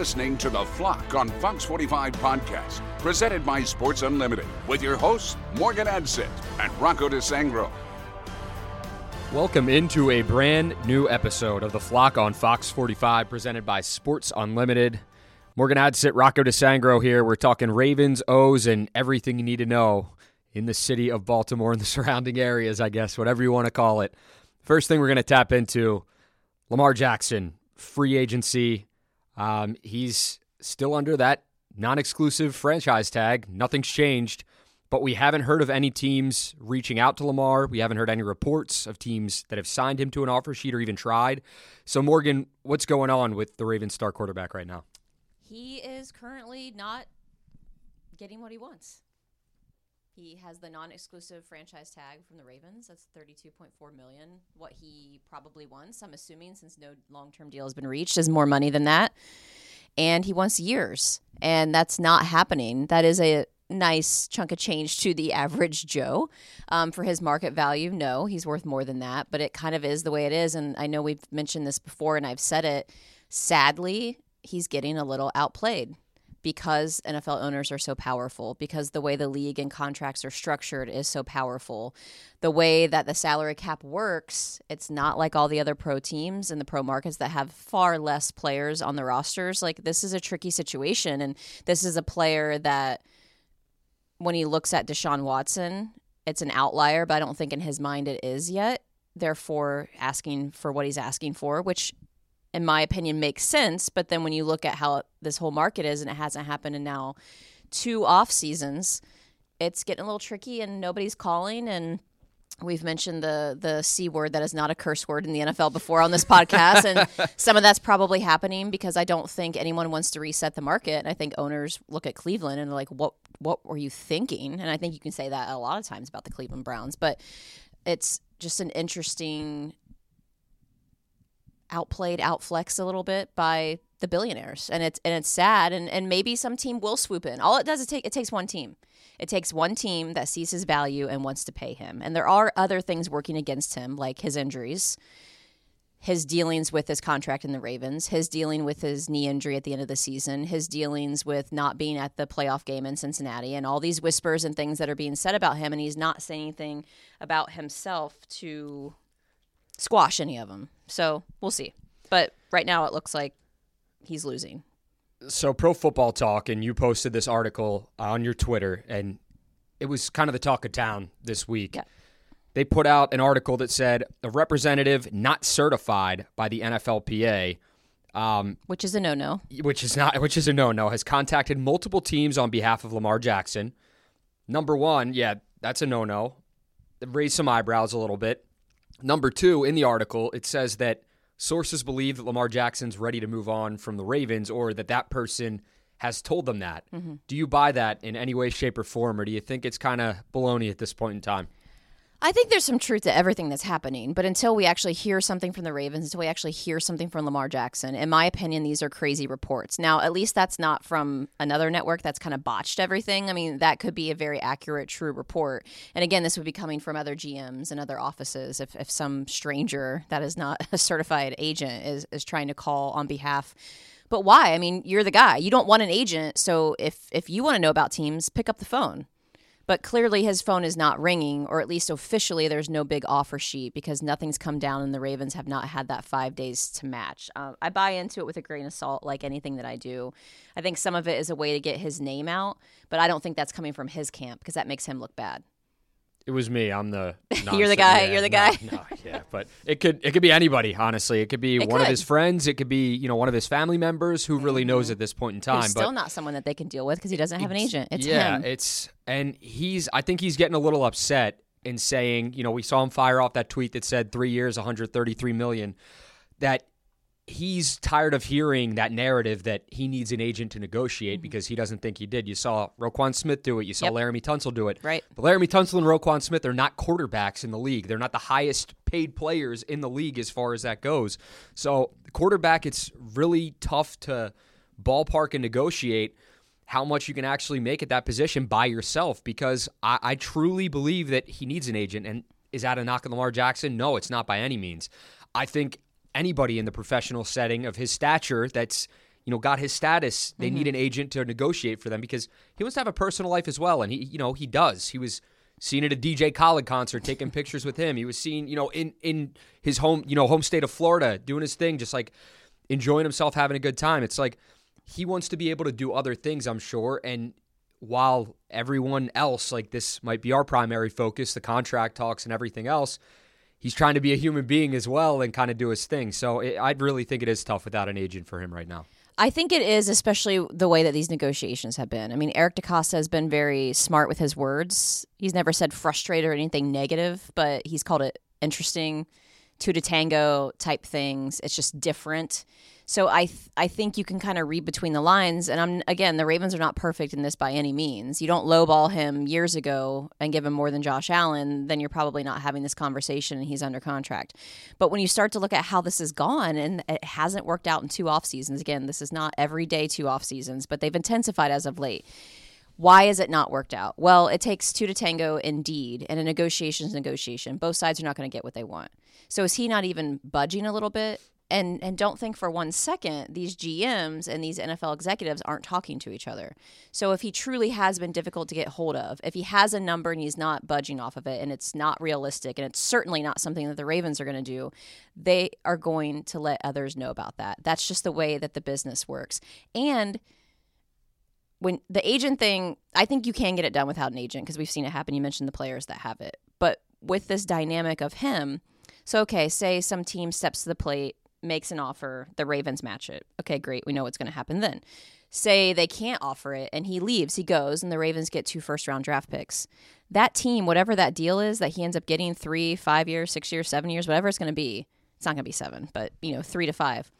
Listening to The Flock on Fox 45 podcast, presented by Sports Unlimited, with your hosts, Morgan Adsit and Rocco DeSangro. Welcome into a brand new episode of The Flock on Fox 45, presented by Sports Unlimited. Morgan Adsit, Rocco DeSangro here. We're talking Ravens, O's, and everything you need to know in the city of Baltimore and the surrounding areas, I guess, whatever you want to call it. First thing we're going to tap into Lamar Jackson, free agency. Um, he's still under that non exclusive franchise tag. Nothing's changed, but we haven't heard of any teams reaching out to Lamar. We haven't heard any reports of teams that have signed him to an offer sheet or even tried. So, Morgan, what's going on with the Ravens star quarterback right now? He is currently not getting what he wants. He has the non-exclusive franchise tag from the Ravens. That's 32.4 million. What he probably wants, I'm assuming since no long-term deal has been reached, is more money than that. And he wants years. And that's not happening. That is a nice chunk of change to the average Joe. Um, for his market value, no, he's worth more than that, but it kind of is the way it is. And I know we've mentioned this before and I've said it. Sadly, he's getting a little outplayed because NFL owners are so powerful, because the way the league and contracts are structured is so powerful. The way that the salary cap works, it's not like all the other pro teams and the pro markets that have far less players on the rosters. Like, this is a tricky situation. And this is a player that, when he looks at Deshaun Watson, it's an outlier, but I don't think in his mind it is yet. Therefore, asking for what he's asking for, which in my opinion, makes sense. But then when you look at how this whole market is, and it hasn't happened in now two off seasons, it's getting a little tricky, and nobody's calling. And we've mentioned the the c word that is not a curse word in the NFL before on this podcast, and some of that's probably happening because I don't think anyone wants to reset the market. And I think owners look at Cleveland and are like, "What what were you thinking?" And I think you can say that a lot of times about the Cleveland Browns, but it's just an interesting outplayed, outflexed a little bit by the billionaires, and it's and it's sad. And and maybe some team will swoop in. All it does is take it takes one team. It takes one team that sees his value and wants to pay him. And there are other things working against him, like his injuries, his dealings with his contract in the Ravens, his dealing with his knee injury at the end of the season, his dealings with not being at the playoff game in Cincinnati, and all these whispers and things that are being said about him. And he's not saying anything about himself to squash any of them. So we'll see. But right now it looks like he's losing. So, Pro Football Talk, and you posted this article on your Twitter, and it was kind of the talk of town this week. Yeah. They put out an article that said a representative not certified by the NFLPA, um, which is a no-no, which is not, which is a no-no, has contacted multiple teams on behalf of Lamar Jackson. Number one, yeah, that's a no-no. Raise some eyebrows a little bit. Number two, in the article, it says that sources believe that Lamar Jackson's ready to move on from the Ravens or that that person has told them that. Mm-hmm. Do you buy that in any way, shape, or form, or do you think it's kind of baloney at this point in time? I think there's some truth to everything that's happening, but until we actually hear something from the Ravens, until we actually hear something from Lamar Jackson, in my opinion, these are crazy reports. Now, at least that's not from another network that's kind of botched everything. I mean, that could be a very accurate, true report. And again, this would be coming from other GMs and other offices. If, if some stranger that is not a certified agent is, is trying to call on behalf but why? I mean, you're the guy. You don't want an agent, so if if you want to know about teams, pick up the phone. But clearly, his phone is not ringing, or at least officially, there's no big offer sheet because nothing's come down, and the Ravens have not had that five days to match. Um, I buy into it with a grain of salt, like anything that I do. I think some of it is a way to get his name out, but I don't think that's coming from his camp because that makes him look bad. It was me. I'm the. you're the guy. Yeah, you're the guy. no, yeah, but it could it could be anybody. Honestly, it could be It one of his friends. It could be you know one of his family members who really knows mm-hmm. at this point in time. But still not someone that they can deal with because he doesn't have an agent. It's yeah, him. it's and he's. I think he's getting a little upset in saying, you know, we saw him fire off that tweet that said three years, 133 million. That he's tired of hearing that narrative that he needs an agent to negotiate mm-hmm. because he doesn't think he did. You saw Roquan Smith do it. You saw yep. Laremy Tunsil do it. Right. But Laremy Tunsil and Roquan Smith are not quarterbacks in the league. They're not the highest paid players in the league as far as that goes. So quarterback, it's really tough to ballpark and negotiate how much you can actually make at that position by yourself because I, I truly believe that he needs an agent. And is that a knock on Lamar Jackson? No, it's not by any means. I think anybody in the professional setting of his stature that's you know got his status they mm-hmm. need an agent to negotiate for them because he wants to have a personal life as well. And he you know he does. He was seen at a DJ Khaled concert taking pictures with him. He was seen you know in in his home you know home state of Florida doing his thing just like enjoying himself having a good time. It's like he wants to be able to do other things I'm sure. And while everyone else like this might be our primary focus the contract talks and everything else he's trying to be a human being as well and kind of do his thing. So it, I really think it is tough without an agent for him right now. I think it is, especially the way that these negotiations have been. I mean, Eric DeCosta has been very smart with his words. He's never said frustrated or anything negative, but he's called it interesting, two to tango type things. It's just different. So I th- I think you can kind of read between the lines. And I'm again, the Ravens are not perfect in this by any means. You don't lowball him years ago and give him more than Josh Allen, then you're probably not having this conversation and he's under contract. But when you start to look at how this has gone and it hasn't worked out in two off seasons, again, this is not every day two off seasons, but they've intensified as of late. Why has it not worked out? Well, it takes two to tango indeed, and a negotiation is negotiation. Both sides are not going to get what they want. So is he not even budging a little bit? And and don't think for one second these GMs and these NFL executives aren't talking to each other. So if he truly has been difficult to get hold of, if he has a number and he's not budging off of it and it's not realistic and it's certainly not something that the Ravens are going to do, they are going to let others know about that. That's just the way that the business works. And when the agent thing, I think you can get it done without an agent because we've seen it happen. You mentioned the players that have it. But with this dynamic of him, so okay, say some team steps to the plate makes an offer, the Ravens match it. Okay, great. We know what's going to happen then. Say they can't offer it and he leaves, he goes, and the Ravens get two first round draft picks. That team, whatever that deal is that he ends up getting three, five years, six years, seven years, whatever it's going to be, it's not going to be seven, but you know, three to five.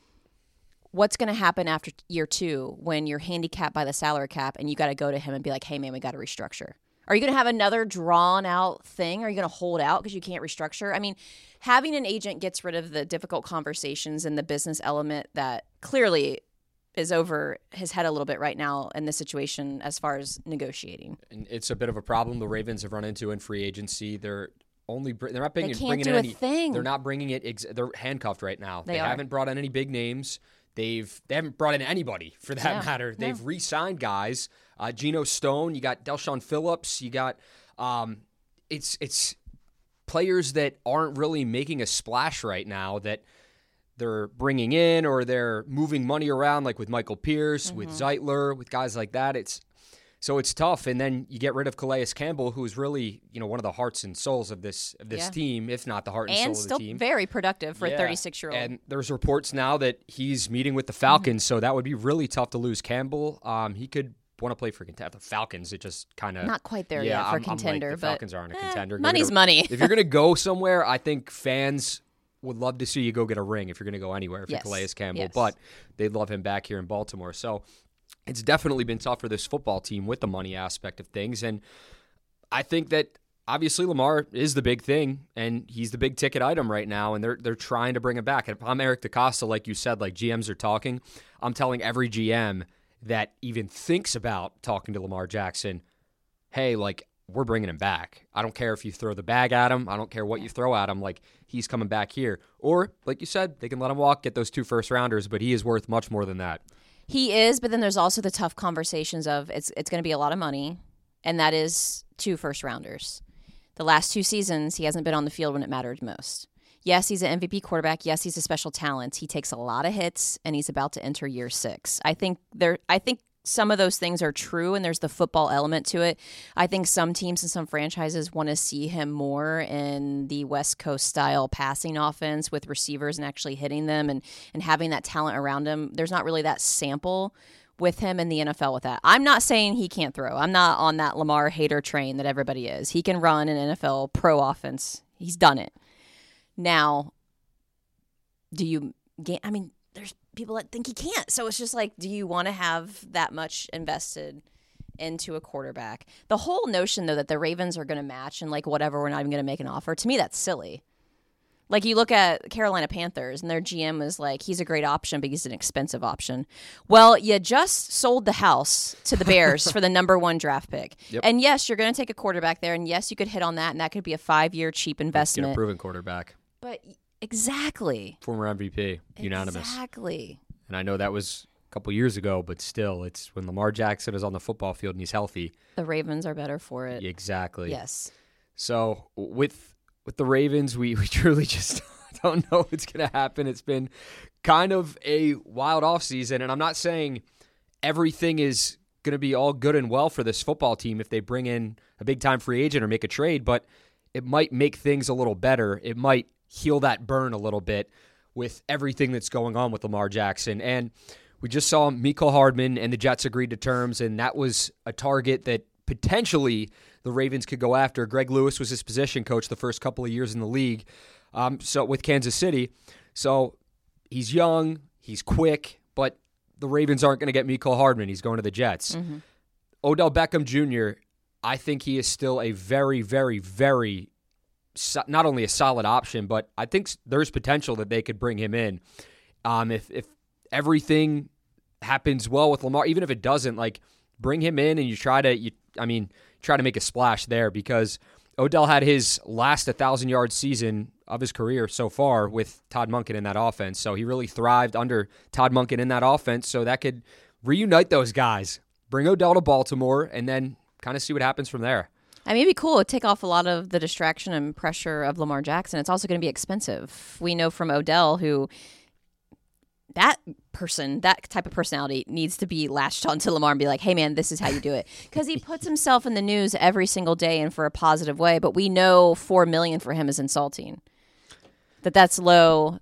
What's going to happen after year two when you're handicapped by the salary cap and you got to go to him and be like, hey, man, we got to restructure? Are you going to have another drawn out thing? Are you going to hold out because you can't restructure? I mean, having an agent gets rid of the difficult conversations and the business element that clearly is over his head a little bit right now in this situation as far as negotiating. And it's a bit of a problem the Ravens have run into in free agency. They're only they're not bringing, they bringing in any. Thing. They're not bringing it. Ex- they're handcuffed right now. They, they haven't brought in any big names. They've they haven't brought in anybody for that yeah, matter. They've re-signed guys. Uh, Geno Stone, you got Del'Shawn Phillips, you got um, it's it's players that aren't really making a splash right now that they're bringing in or they're moving money around, like with Michael Pierce, mm-hmm. with Zeitler, with guys like that. It's so it's tough, and then you get rid of Calais Campbell, who's really you know one of the hearts and souls of this of this yeah. team, if not the heart and, and soul of the team. very productive for yeah. a 36 year old. And there's reports now that he's meeting with the Falcons, mm-hmm. so that would be really tough to lose Campbell. Um, he could want to play for contender. The Falcons, it just kind of not quite there yeah, yet for I'm, contender. I'm like, the Falcons aren't a eh, contender. Money's gonna, money. if you're gonna go somewhere, I think fans would love to see you go get a ring if you're gonna go anywhere. If yes. Calais Campbell, yes. but they'd love him back here in Baltimore. So it's definitely been tough for this football team with the money aspect of things, and I think that obviously Lamar is the big thing, and he's the big ticket item right now, and they're they're trying to bring him back. And if I'm Eric DeCosta, like you said, like GMs are talking, I'm telling every GM that even thinks about talking to Lamar Jackson, hey, like we're bringing him back. I don't care if you throw the bag at him. I don't care what you throw at him. Like he's coming back here. Or like you said, they can let him walk, get those two first rounders, but he is worth much more than that. He is, but then there's also the tough conversations of it's it's going to be a lot of money, and that is two first rounders. The last two seasons, he hasn't been on the field when it mattered most. Yes, he's an MVP quarterback. Yes, he's a special talent. He takes a lot of hits, and he's about to enter year six. I think there. I think some of those things are true, and there's the football element to it. I think some teams and some franchises want to see him more in the West Coast style passing offense with receivers and actually hitting them and and having that talent around him. There's not really that sample with him in the NFL with that. I'm not saying he can't throw. I'm not on that Lamar hater train that everybody is. He can run an NFL pro offense. He's done it. Now, do you I mean, people that think he can't. So it's just like, do you want to have that much invested into a quarterback? The whole notion though that the Ravens are going to match and like whatever, we're not even going to make an offer. To me, that's silly. Like you look at Carolina Panthers and their GM was like, he's a great option, but he's an expensive option. Well, you just sold the house to the Bears for the number one draft pick. Yep. And yes, you're going to take a quarterback there. And yes, you could hit on that. And that could be a five year cheap Get a investment. proven quarterback, But exactly. former MVP, unanimous. Exactly. And I know that was a couple years ago, but still, it's when Lamar Jackson is on the football field and he's healthy. The Ravens are better for it. Exactly. Yes. So with with the Ravens, we, we truly just don't know what's going to happen. It's been kind of a wild offseason, and I'm not saying everything is going to be all good and well for this football team if they bring in a big time free agent or make a trade, but it might make things a little better. It might heal that burn a little bit with everything that's going on with Lamar Jackson. And we just saw Mecole Hardman and the Jets agreed to terms, and that was a target that potentially the Ravens could go after. Greg Lewis was his position coach the first couple of years in the league, um, so with Kansas City. So he's young, he's quick, but the Ravens aren't going to get Mecole Hardman. He's going to the Jets. Odell Beckham Jr. I think he is still a very, very, very not only a solid option, but I think there's potential that they could bring him in. Um, if if everything happens well with Lamar, even if it doesn't, like bring him in and you try to you I mean try to make a splash there because Odell had his last 1,000 yard season of his career so far with Todd Monken in that offense. So he really thrived under Todd Monken in that offense. So that could reunite those guys, bring Odell to Baltimore, and then kind of see what happens from there. I mean, it'd be cool. It'd take off a lot of the distraction and pressure of Lamar Jackson. It's also going to be expensive. We know from Odell who that person, that type of personality needs to be latched onto Lamar and be like, hey, man, this is how you do it. Because he puts himself in the news every single day and for a positive way. But we know 4 million for him is insulting. That that's low.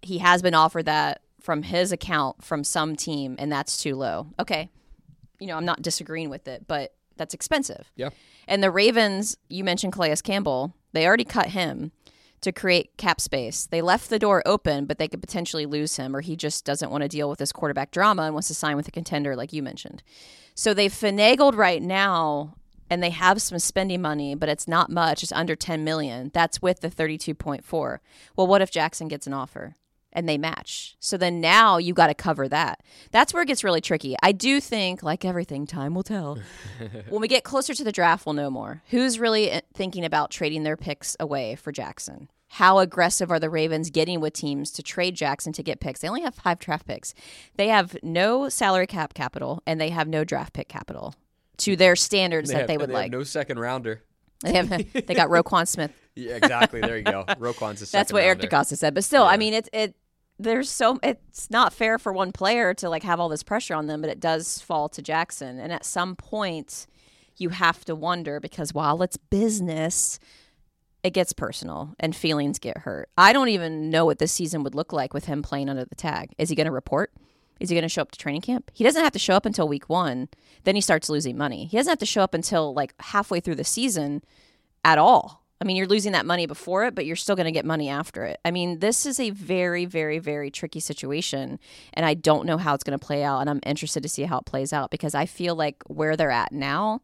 He has been offered that from his account from some team, and that's too low. Okay. You know, I'm not disagreeing with it, but that's expensive. Yeah. And the Ravens, you mentioned Calais Campbell, they already cut him to create cap space. They left the door open, but they could potentially lose him, or he just doesn't want to deal with this quarterback drama and wants to sign with a contender, like you mentioned. So they've finagled right now, and they have some spending money, but it's not much. It's under 10 million. That's with the 32.4. Well, what if Jackson gets an offer? And they match. So then now you got to cover that. That's where it gets really tricky. I do think, like everything, time will tell. when we get closer to the draft, we'll know more. Who's really uh, thinking about trading their picks away for Jackson? How aggressive are the Ravens getting with teams to trade Jackson to get picks? They only have five draft picks. They have no salary cap capital and they have no draft pick capital to their standards that have- they would have like. no second rounder. they have they got Roquan Smith. Yeah, exactly. There you go. Roquan's a second That's what Eric rounder. DeCosta said. But still, I mean, it it there's so it's not fair for one player to like have all this pressure on them, but it does fall to Jackson. And at some point, you have to wonder because while it's business, it gets personal and feelings get hurt. I don't even know what this season would look like with him playing under the tag. Is he going to report? Is he going to show up to training camp? He doesn't have to show up until week one. Then he starts losing money. He doesn't have to show up until like halfway through the season at all. I mean, you're losing that money before it, but you're still going to get money after it. I mean, this is a very, very, very tricky situation. And I don't know how it's going to play out. And I'm interested to see how it plays out because I feel like where they're at now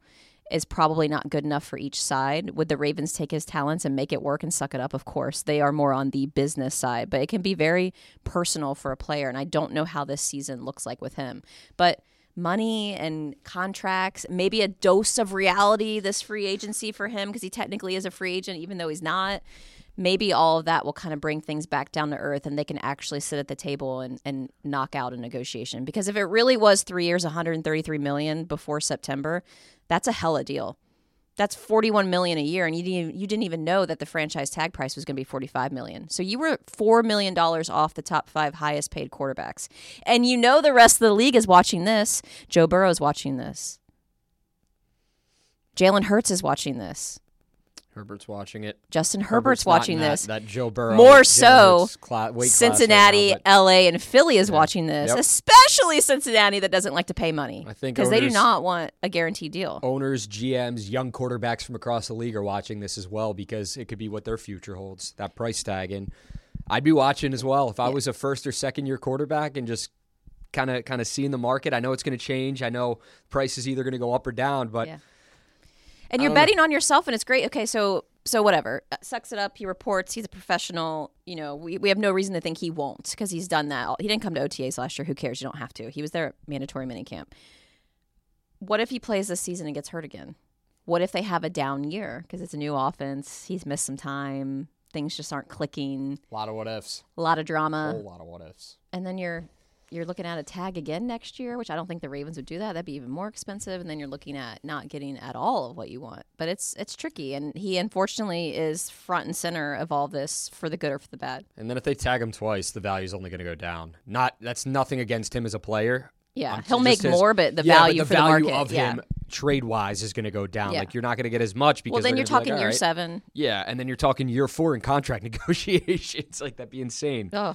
is probably not good enough for each side. Would the Ravens take his talents and make it work and suck it up? Of course. They are more on the business side, but it can be very personal for a player. And I don't know how this season looks like with him. But money and contracts, maybe a dose of reality this free agency for him because he technically is a free agent, even though he's not. Maybe all of that will kind of bring things back down to earth and they can actually sit at the table and, and knock out a negotiation. Because if it really was three years, 133 million before September, that's a hella deal. That's 41 million a year and you didn't even, you didn't even know that the franchise tag price was going to be 45 million. So you were 4 million dollars off the top 5 highest paid quarterbacks. And you know the rest of the league is watching this. Joe Burrow is watching this. Jalen Hurts is watching this. Herbert's watching it. Justin Herbert's, not watching in that- this. That Joe Burrow. More so, cla- class right Cincinnati, now, LA, and Philly is watching this, Yep. especially Cincinnati that doesn't like to pay money. I think because they do not want a guaranteed deal. owners, GMs, young quarterbacks from across the league are watching this as well because it could be what their future holds. That price tag, and I'd be watching as well if I was a first or second year quarterback and just kind of kind of seeing the market. I know it's going to change. I know price is either going to go up or down, but Yeah. And you're betting on yourself, and it's great. Okay, so so whatever. Uh, Sucks it up. He reports. He's a professional. You know, we, we have no reason to think he won't because he's done that. He didn't come to OTAs last year. Who cares? You don't have to. He was there at mandatory minicamp. What if he plays this season and gets hurt again? What if they have a down year because it's a new offense? He's missed some time. Things just aren't clicking. a lot of what ifs. A lot of A drama. whole lot of what ifs. and then you're you're looking at a tag again next year, which I don't think the Ravens would do that. That'd be even more expensive, and then you're looking at not getting at all of what you want. But it's it's tricky, and he unfortunately is front and center of all this for the good or for the bad. And then if they tag him twice, the value's only going to go down. Not that's nothing against him as a player. Yeah, Um, he'll make his- more, but the yeah, value but for the the market, of yeah. him trade wise is going to go down. Yeah. Like you're not going to get as much because Well, then you're gonna like, talking year right." seven. Yeah, and then you're talking year four in contract negotiations. like that'd be insane. Oh,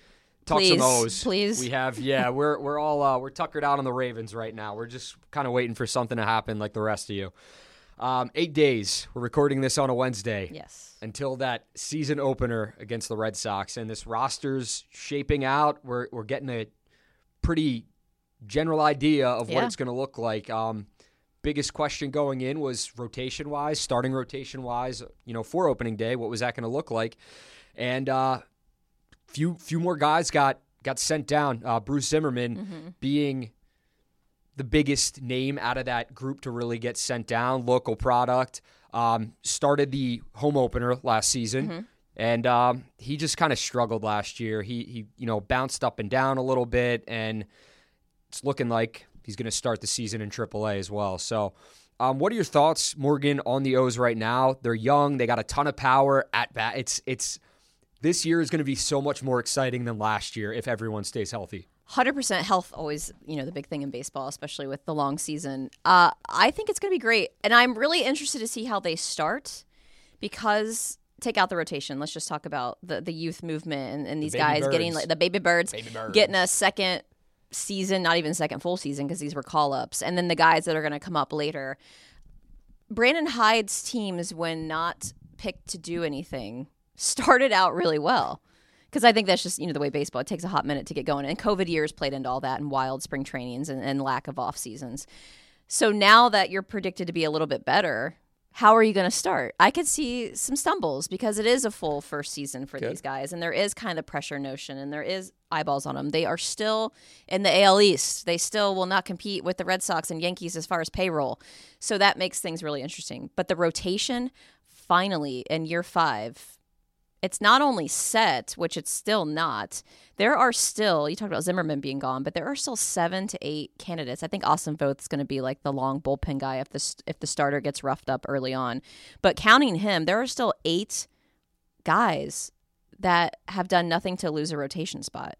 Talk Please, some O's. please. We have yeah. We're we're all uh, we're tuckered out on the Ravens right now. We're just kind of waiting for something to happen, like the rest of you. Um, eight days. We're recording this on a Wednesday. yes. until that season opener against the Red Sox. And this roster's shaping out. We're, we're getting a pretty general idea of what Yeah. it's going to look like. Um, biggest question going in was rotation wise, starting rotation wise, you know, for opening day, what was that going to look like? And uh, few few more guys got got sent down. Uh, Bruce Zimmerman being the biggest name out of that group to really get sent down, local product. Um, started the home opener last season, and um, he just kind of struggled last year. He he you know bounced up and down a little bit, and it's looking like he's going to start the season in AAA as well. So. Um, what are your thoughts, Morgan, on the O's right now? They're young. They got a ton of power at bat. It's it's this year is going to be so much more exciting than last year if everyone stays healthy. Hundred percent health always, you know, the big thing in baseball, especially with the long season. Uh, I think it's going to be great, and I'm really interested to see how they start because take out the rotation. Let's just talk about the the youth movement and, and these baby guys getting like the baby birds, Baby birds. getting a second season, not even second full season because these were call ups, and then the guys that are going to come up later. Brandon Hyde's teams, when not picked to do anything, started out really well. Because I think that's just you know the way baseball it takes a hot minute to get going, and COVID years played into all that, and wild spring trainings and, and lack of off seasons. So now that you're predicted to be a little bit better, how are you going to start? I could see some stumbles because it is a full first season for these guys, and there is kind of pressure notion, and there is eyeballs on them. They are still in the AL East. They still will not compete with the Red Sox and Yankees as far as payroll. So that makes things really interesting. But the rotation, finally, in year five, it's not only set, which it's still not. There are still, you talked about Zimmerman being gone, but there are still seven to eight candidates. I think Austin Voth's going to be like the long bullpen guy if the if the starter gets roughed up early on. But counting him, there are still eight guys that have done nothing to lose a rotation spot.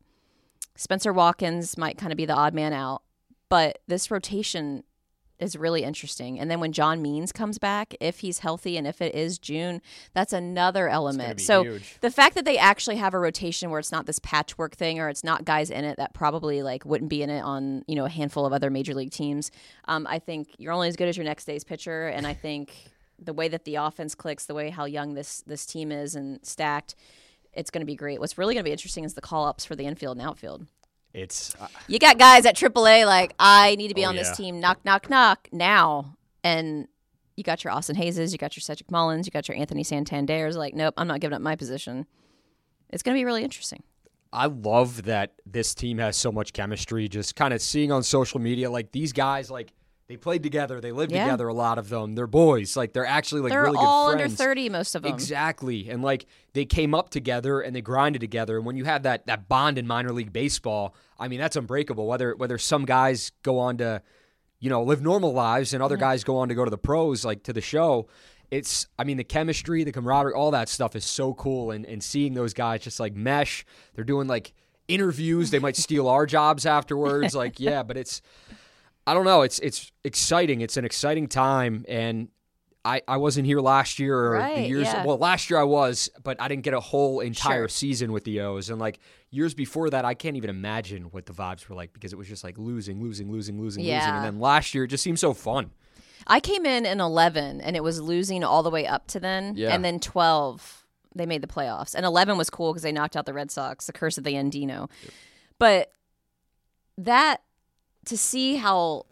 Spenser Watkins might kind of be the odd man out, but this rotation is really interesting. And then when John Means comes back, if he's healthy and if it is June, that's another element. so huge. the fact that they actually have a rotation where it's not this patchwork thing or it's not guys in it that probably like wouldn't be in it on you know a handful of other major league teams, um, I think you're only as good as your next day's pitcher. And I think the way that the offense clicks, the way how young this this team is and stacked. It's going to be great. What's really going to be interesting is the call ups for the infield and outfield. It's uh, You got guys at AAA like I need to be Oh, on this team. Knock, knock, knock now. And you got your Austin Hays, you got your Cedric Mullins, you got your Anthony Santander's. Like, nope, I'm not giving up my position. It's going to be really interesting. I love that this team has so much chemistry. Just kind of seeing on social media, like these guys, like they played together. They lived Yeah. together. A lot of them. They're boys. Like they're actually like They're really all good under 30, most of them. Exactly. And like they came up together and they grinded together. And when you have that that bond in minor league baseball, I mean that's unbreakable. Whether whether some guys go on to, you know, live normal lives and other mm-hmm. guys go on to go to the pros, like to the show. It's I mean the chemistry, the camaraderie, all that stuff is so cool and, and seeing those guys just like mesh. They're doing like interviews. They might steal our jobs afterwards. Like, yeah, but it's I don't know. It's it's exciting. It's an exciting time, and I I wasn't here last year or the Right, years. yeah. Well, last year I was, but I didn't get a whole entire Sure. season with the O's, and like years before that, I can't even imagine what the vibes were like because it was just like losing, losing, losing, losing, losing, and then last year it just seemed so fun. I came in in 11 and it was losing all the way up to then. Yeah. And then 12, they made the playoffs. And 11 was cool because they knocked out the Red Sox, the curse of the Andino. But that, to see how,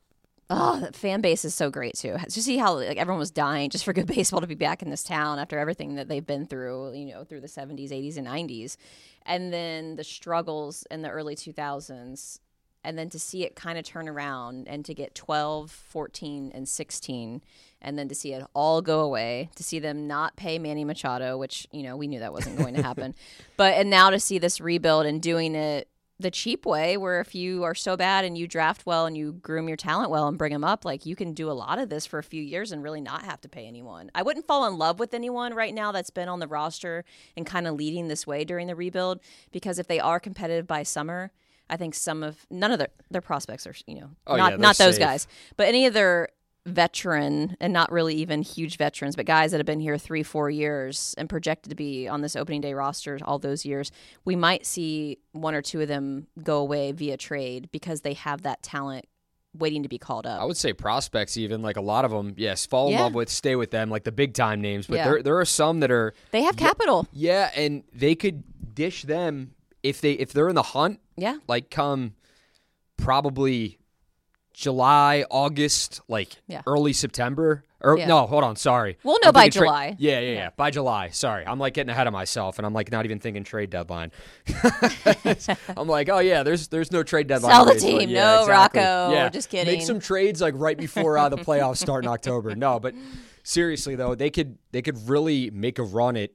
oh, that fan base is so great too. To see how like everyone was dying just for good baseball to be back in this town after everything that they've been through, you know, through the 70s, 80s, and 90s. And then the struggles in the early 2000s and then to see it kind of turn around and to get 12 14 and 16 and then to see it all go away to see them not pay manny machado which you know we knew that wasn't going to happen but and now to see this rebuild and doing it the cheap way where if you are so bad and you draft well and you groom your talent well and bring them up like you can do a lot of this for a few years and really not have to pay anyone i wouldn't fall in love with anyone right now that's been on the roster and kind of leading this way during the rebuild because if they are competitive by summer I think some of none of their their prospects are you know Oh, not they're not those safe. guys, but any of their veteran and not really even huge veterans, but guys that have been here three four years and projected to be on this opening day roster all those years, we might see one or two of them go away via trade because they have that talent waiting to be called up. I would say prospects, even like a lot of them, yes, fall in love with, stay with them, like the big time names. But Yeah. there there are some that are they have capital. yeah, and they could dish them if they if they're in the hunt. Yeah. like come probably July, August, like Yeah. early September. Or Yeah. no, hold on, sorry. We'll know by tra- July. yeah, yeah, yeah, by July. Sorry, I'm like getting ahead of myself, and I'm like not even thinking trade deadline. I'm like, oh yeah, there's there's no trade deadline. Sell the baseball. team. Yeah, No, exactly. Rocco. Yeah. Just kidding. Make some trades like right before uh, the playoffs start in October. No, but seriously though, they could they could really make a run at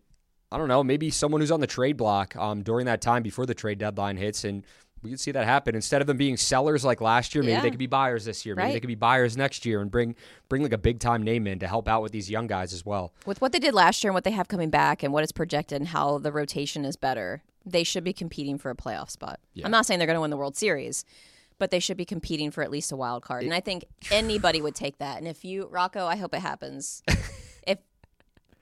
I don't know, maybe someone who's on the trade block um, during that time before the trade deadline hits, and we could see that happen. Instead of them being sellers like last year, maybe Yeah. they could be buyers this year. Maybe they could be buyers next year and bring bring like a big time name in to help out with these young guys as well. with what they did last year and what they have coming back and what is projected and how the rotation is better, they should be competing for a playoff spot. I'm not saying they're going to win the World Series, but they should be competing for at least a wild card. And I think anybody would take that. And if you, Rocco, I hope it happens. if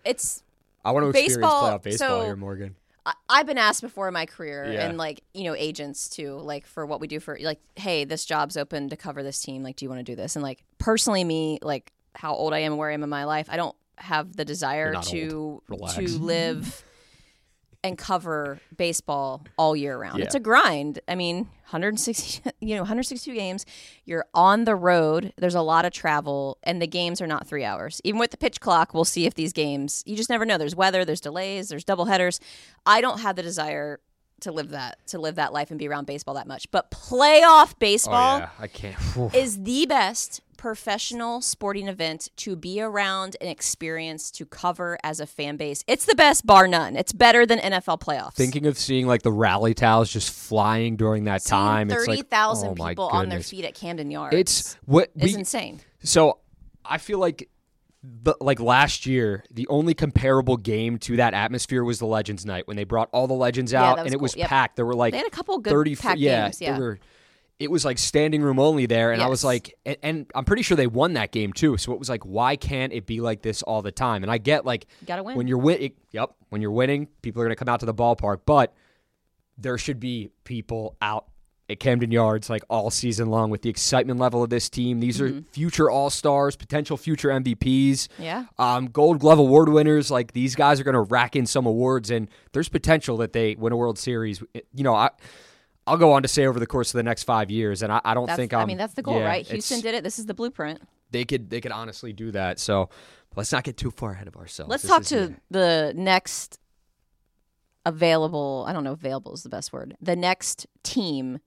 it's, I want to experience Baseball- playoff baseball so- here, Morgan. I, I've been asked before in my career Yeah. and like, you know, agents too, like for what we do for, like, hey, this job's open to cover this team. Like, do you want to do this? And like, personally, me, like, how old I am where I am in my life, I don't have the desire to to live and cover baseball all year round. Yeah. It's a grind. I mean, 160, you know, 162 games. You're on the road. There's a lot of travel, and the games are not three hours. Even with the pitch clock, we'll see if these games. You just never know. There's weather. There's delays. There's double headers. I don't have the desire to live that to live that life and be around baseball that much. But playoff baseball oh yeah, I can't. is the best professional sporting event to be around and experience to cover as a fan base. It's the best, bar none. It's better than NFL playoffs. Thinking of seeing like the rally towels just flying during that Seeing time, it's thirty like thousand oh people on their feet at Camden Yards. It's what is insane. So I feel like the, like last year, the only comparable game to that atmosphere was the Legends Night when they brought all the legends out was and it was. Yep. packed. There were like They had a couple good thirty packed yeah, games, yeah. There were, it was like standing room only there, and I was like, and, and I'm pretty sure they won that game too. So it was like, why can't it be like this all the time? And I get like, gotta win. when you're win. Yep, when you're winning, people are going to come out to the ballpark, but there should be people out at Camden Yards like all season long with the excitement level of this team. These Mm-hmm. are future All Stars, potential future MVPs, Yeah. um, Gold Glove Award winners. Like these guys are going to rack in some awards, and there's potential that they win a World Series. You know, I. I'll go on to say over the course of the next five years, and I, I don't That's, think I I'm, mean, that's the goal, yeah, right? Houston did it. This is the blueprint. They could they could honestly do that. So let's not get too far ahead of ourselves. Let's This talk to the next available. I don't know. Available is the best word. The next team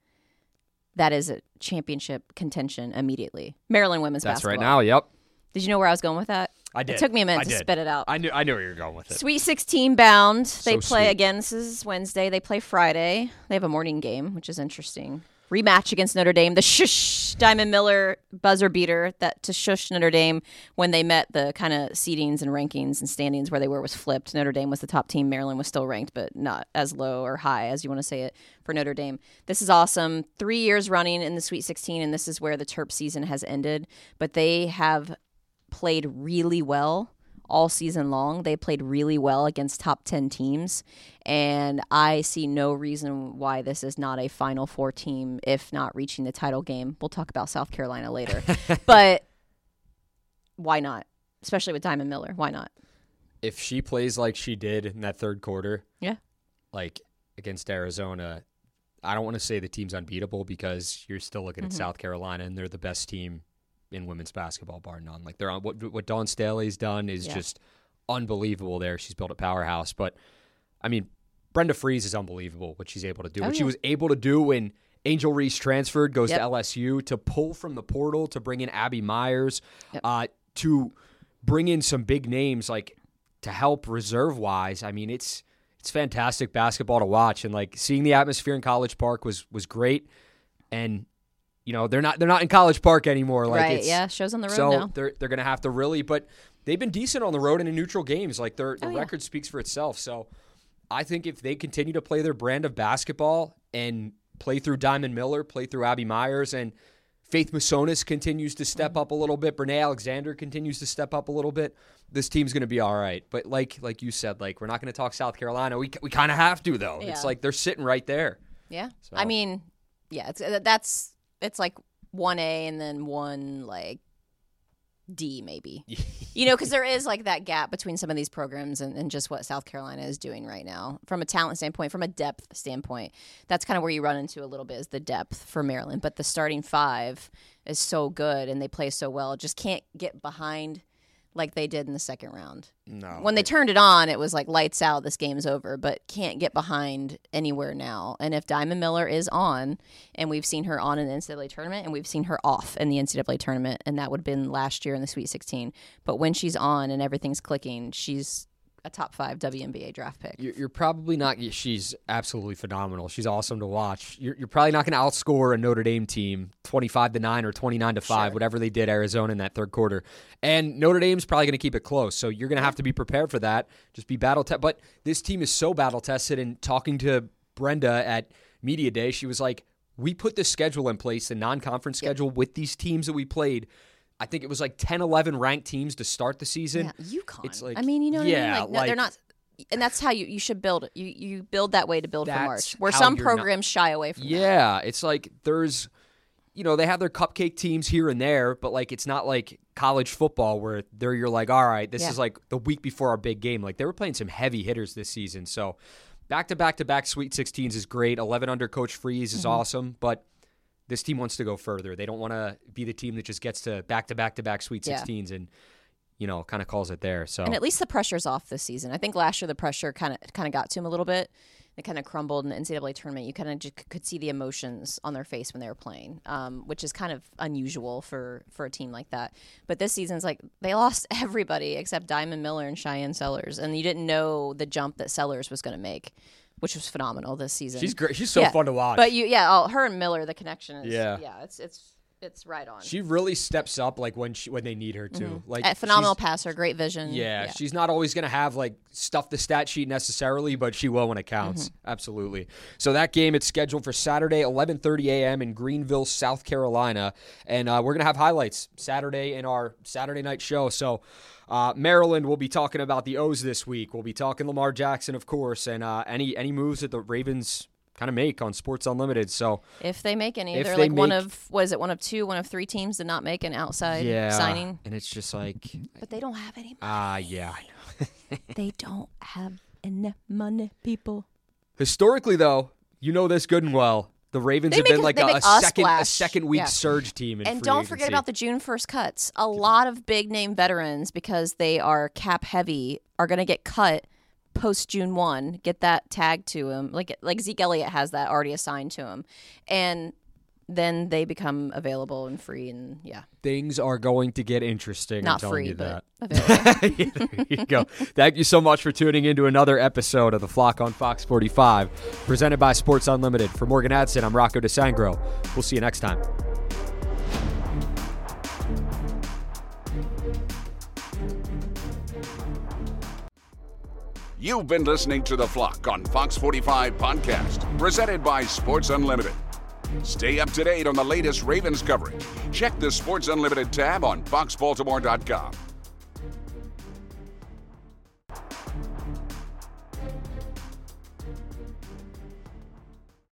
that is a championship contention immediately. Maryland women's basketball. That's basketball. right now. Yep. Did you know where I was going with that? I did. It took me a minute I to did. spit it out. I knew. I knew where you were going with it. Sweet 16 bound. They So play sweet. again. This is Wednesday. They play Friday. They have a morning game, which is interesting. Rematch against Notre Dame. The shush Diamond Miller buzzer beater that to shush Notre Dame when they met the kind of seedings and rankings and standings where they were was flipped. Notre Dame was the top team. Maryland was still ranked, but not as low or high as you want to say it for Notre Dame. This is awesome. Three years running in the Sweet 16, and this is where the Terp season has ended. But they have played really well all season long. They played really well against top 10 teams. And I see no reason why this is not a Final Four team, if not reaching the title game. We'll talk about South Carolina later. but why not? Especially with Diamond Miller. Why not? If she plays like she did in that third quarter, Yeah. like against Arizona, I don't want to say the team's unbeatable because you're still looking Mm-hmm. at South Carolina and they're the best team in women's basketball, bar none. Like they're on what what Dawn Staley's done is Yeah. just unbelievable. There, she's built a powerhouse. But I mean, Brenda Frese is unbelievable what she's able to do. Oh, what she was able to do when Angel Reese transferred, goes Yep. to LSU to pull from the portal to bring in Abby Myers, Yep. uh, to bring in some big names like to help reserve wise. I mean, it's it's fantastic basketball to watch, and like seeing the atmosphere in College Park was was great. And you know they're not they're not in College Park anymore. Like right. Yeah. Shows on the road so now. they're they're gonna have to really, but they've been decent on the road and in neutral games. Like their the Oh, yeah. record speaks for itself. So I think if they continue to play their brand of basketball and play through Diamond Miller, play through Abby Myers, and Faith Masonius continues to step Mm-hmm. up a little bit, Brinae Alexander continues to step up a little bit. This team's going to be all right. But like like you said, like we're not going to talk South Carolina. We we kind of have to though. Yeah. It's like they're sitting right there. Yeah. So- I mean, yeah, it's that's it's like 1A and then one like D maybe. you know, because there is like that gap between some of these programs and, and just what South Carolina is doing right now from a talent standpoint, from a depth standpoint. That's kind of where you run into a little bit is the depth for Maryland. But the starting five is so good and they play so well. Just can't get behind like they did in the second round. No. When they turned it on, it was like lights out, this game's over, but can't get behind anywhere now. And if Diamond Miller is on, and we've seen her on in the NCAA tournament, and we've seen her off in the NCAA tournament, and that would have been last year in the Sweet 16. But when she's on and everything's clicking, she's a top five WNBA draft pick. You're, you're probably not. She's absolutely phenomenal. She's awesome to watch. You're, you're probably not going to outscore a Notre Dame team 25 to nine or 29 to five, whatever they did Arizona in that third quarter. And Notre Dame's probably going to keep it close. So you're going to have to be prepared for that. Just be battle tested. But this team is so battle tested. And talking to Brenda at media day, she was like, "We put this schedule in place, the non-conference schedule, with these teams that we played." I think it was like 10, 11 ranked teams to start the season. Yeah, UConn. It's like- I mean, you know what yeah, I mean? Like, no, they're not. And that's how you, you should build it. You you build that way to build for March, where some you're not- programs shy away from that. Yeah, it's like there's, you know, they have their cupcake teams here and there, but like it's not like college football where they're you're like, all right, this Yeah. is like the week before our big game. Like they were playing some heavy hitters this season, so back to back to back Sweet 16s is great. 11 under Coach Frese Mm-hmm. is awesome, but this team wants to go further. They don't want to be the team that just gets to back to back to back Sweet Yeah. 16s and you know kind of calls it there. So And at least the pressure's off this season. I think last year the pressure kind of kind of got to him a little bit. It kind of crumbled in the NCAA tournament. You kind of just could see the emotions on their face when they were playing, um, which is kind of unusual for for a team like that. But this season's like they lost everybody except Diamond Miller and Shyanne Sellers, and you didn't know the jump that Sellers was going to make, which was phenomenal this season. she's great. She's so Yeah. fun to watch. But you, yeah, oh, her and Miller, the connection is Yeah. yeah, it's it's it's right on. she really steps up like when she when they need her to. Like A phenomenal passer, great vision. Yeah, she's not always going to have like stuff the stat sheet necessarily, but she will when it counts. Mm-hmm. Absolutely. So that game it's scheduled for Saturday, 11:30 a.m. in Greenville, South Carolina, and uh, we're going to have highlights Saturday in our Saturday night show. So. Uh, Maryland will be talking about the O's this week. We'll be talking Lamar Jackson, of course, and uh, any any moves that the Ravens kind of make on Sports Unlimited. So If they make any, If they're they like one of was it one of two, one of three teams to not make an outside yeah, signing. and it's just like But they don't have any. ah, yeah, I know. they don't have enough money, people. Historically, though, you know this good and well. The Ravens They have been a- like they a, a us second a second week Yeah. surge team. In And free don't forget about the June first cuts. A lot of big name veterans, because they are cap heavy, are going to get cut post June one. Get that tag to him, like like Zeke Elliott has that already assigned to him, and then they become available and free, and yeah, Things are going to get interesting. I'm not telling free, you but that. available. there you go. Thank you so much for tuning in to another episode of The Flock on Fox 45, presented by Sports Unlimited. For Morgan Adsit, I'm Rocco DeSangro. We'll see you next time. You've been listening to The Flock on Fox 45 podcast, presented by Sports Unlimited. Stay up to date on the latest Ravens coverage. Check the Sports Unlimited tab on foxbaltimore.com.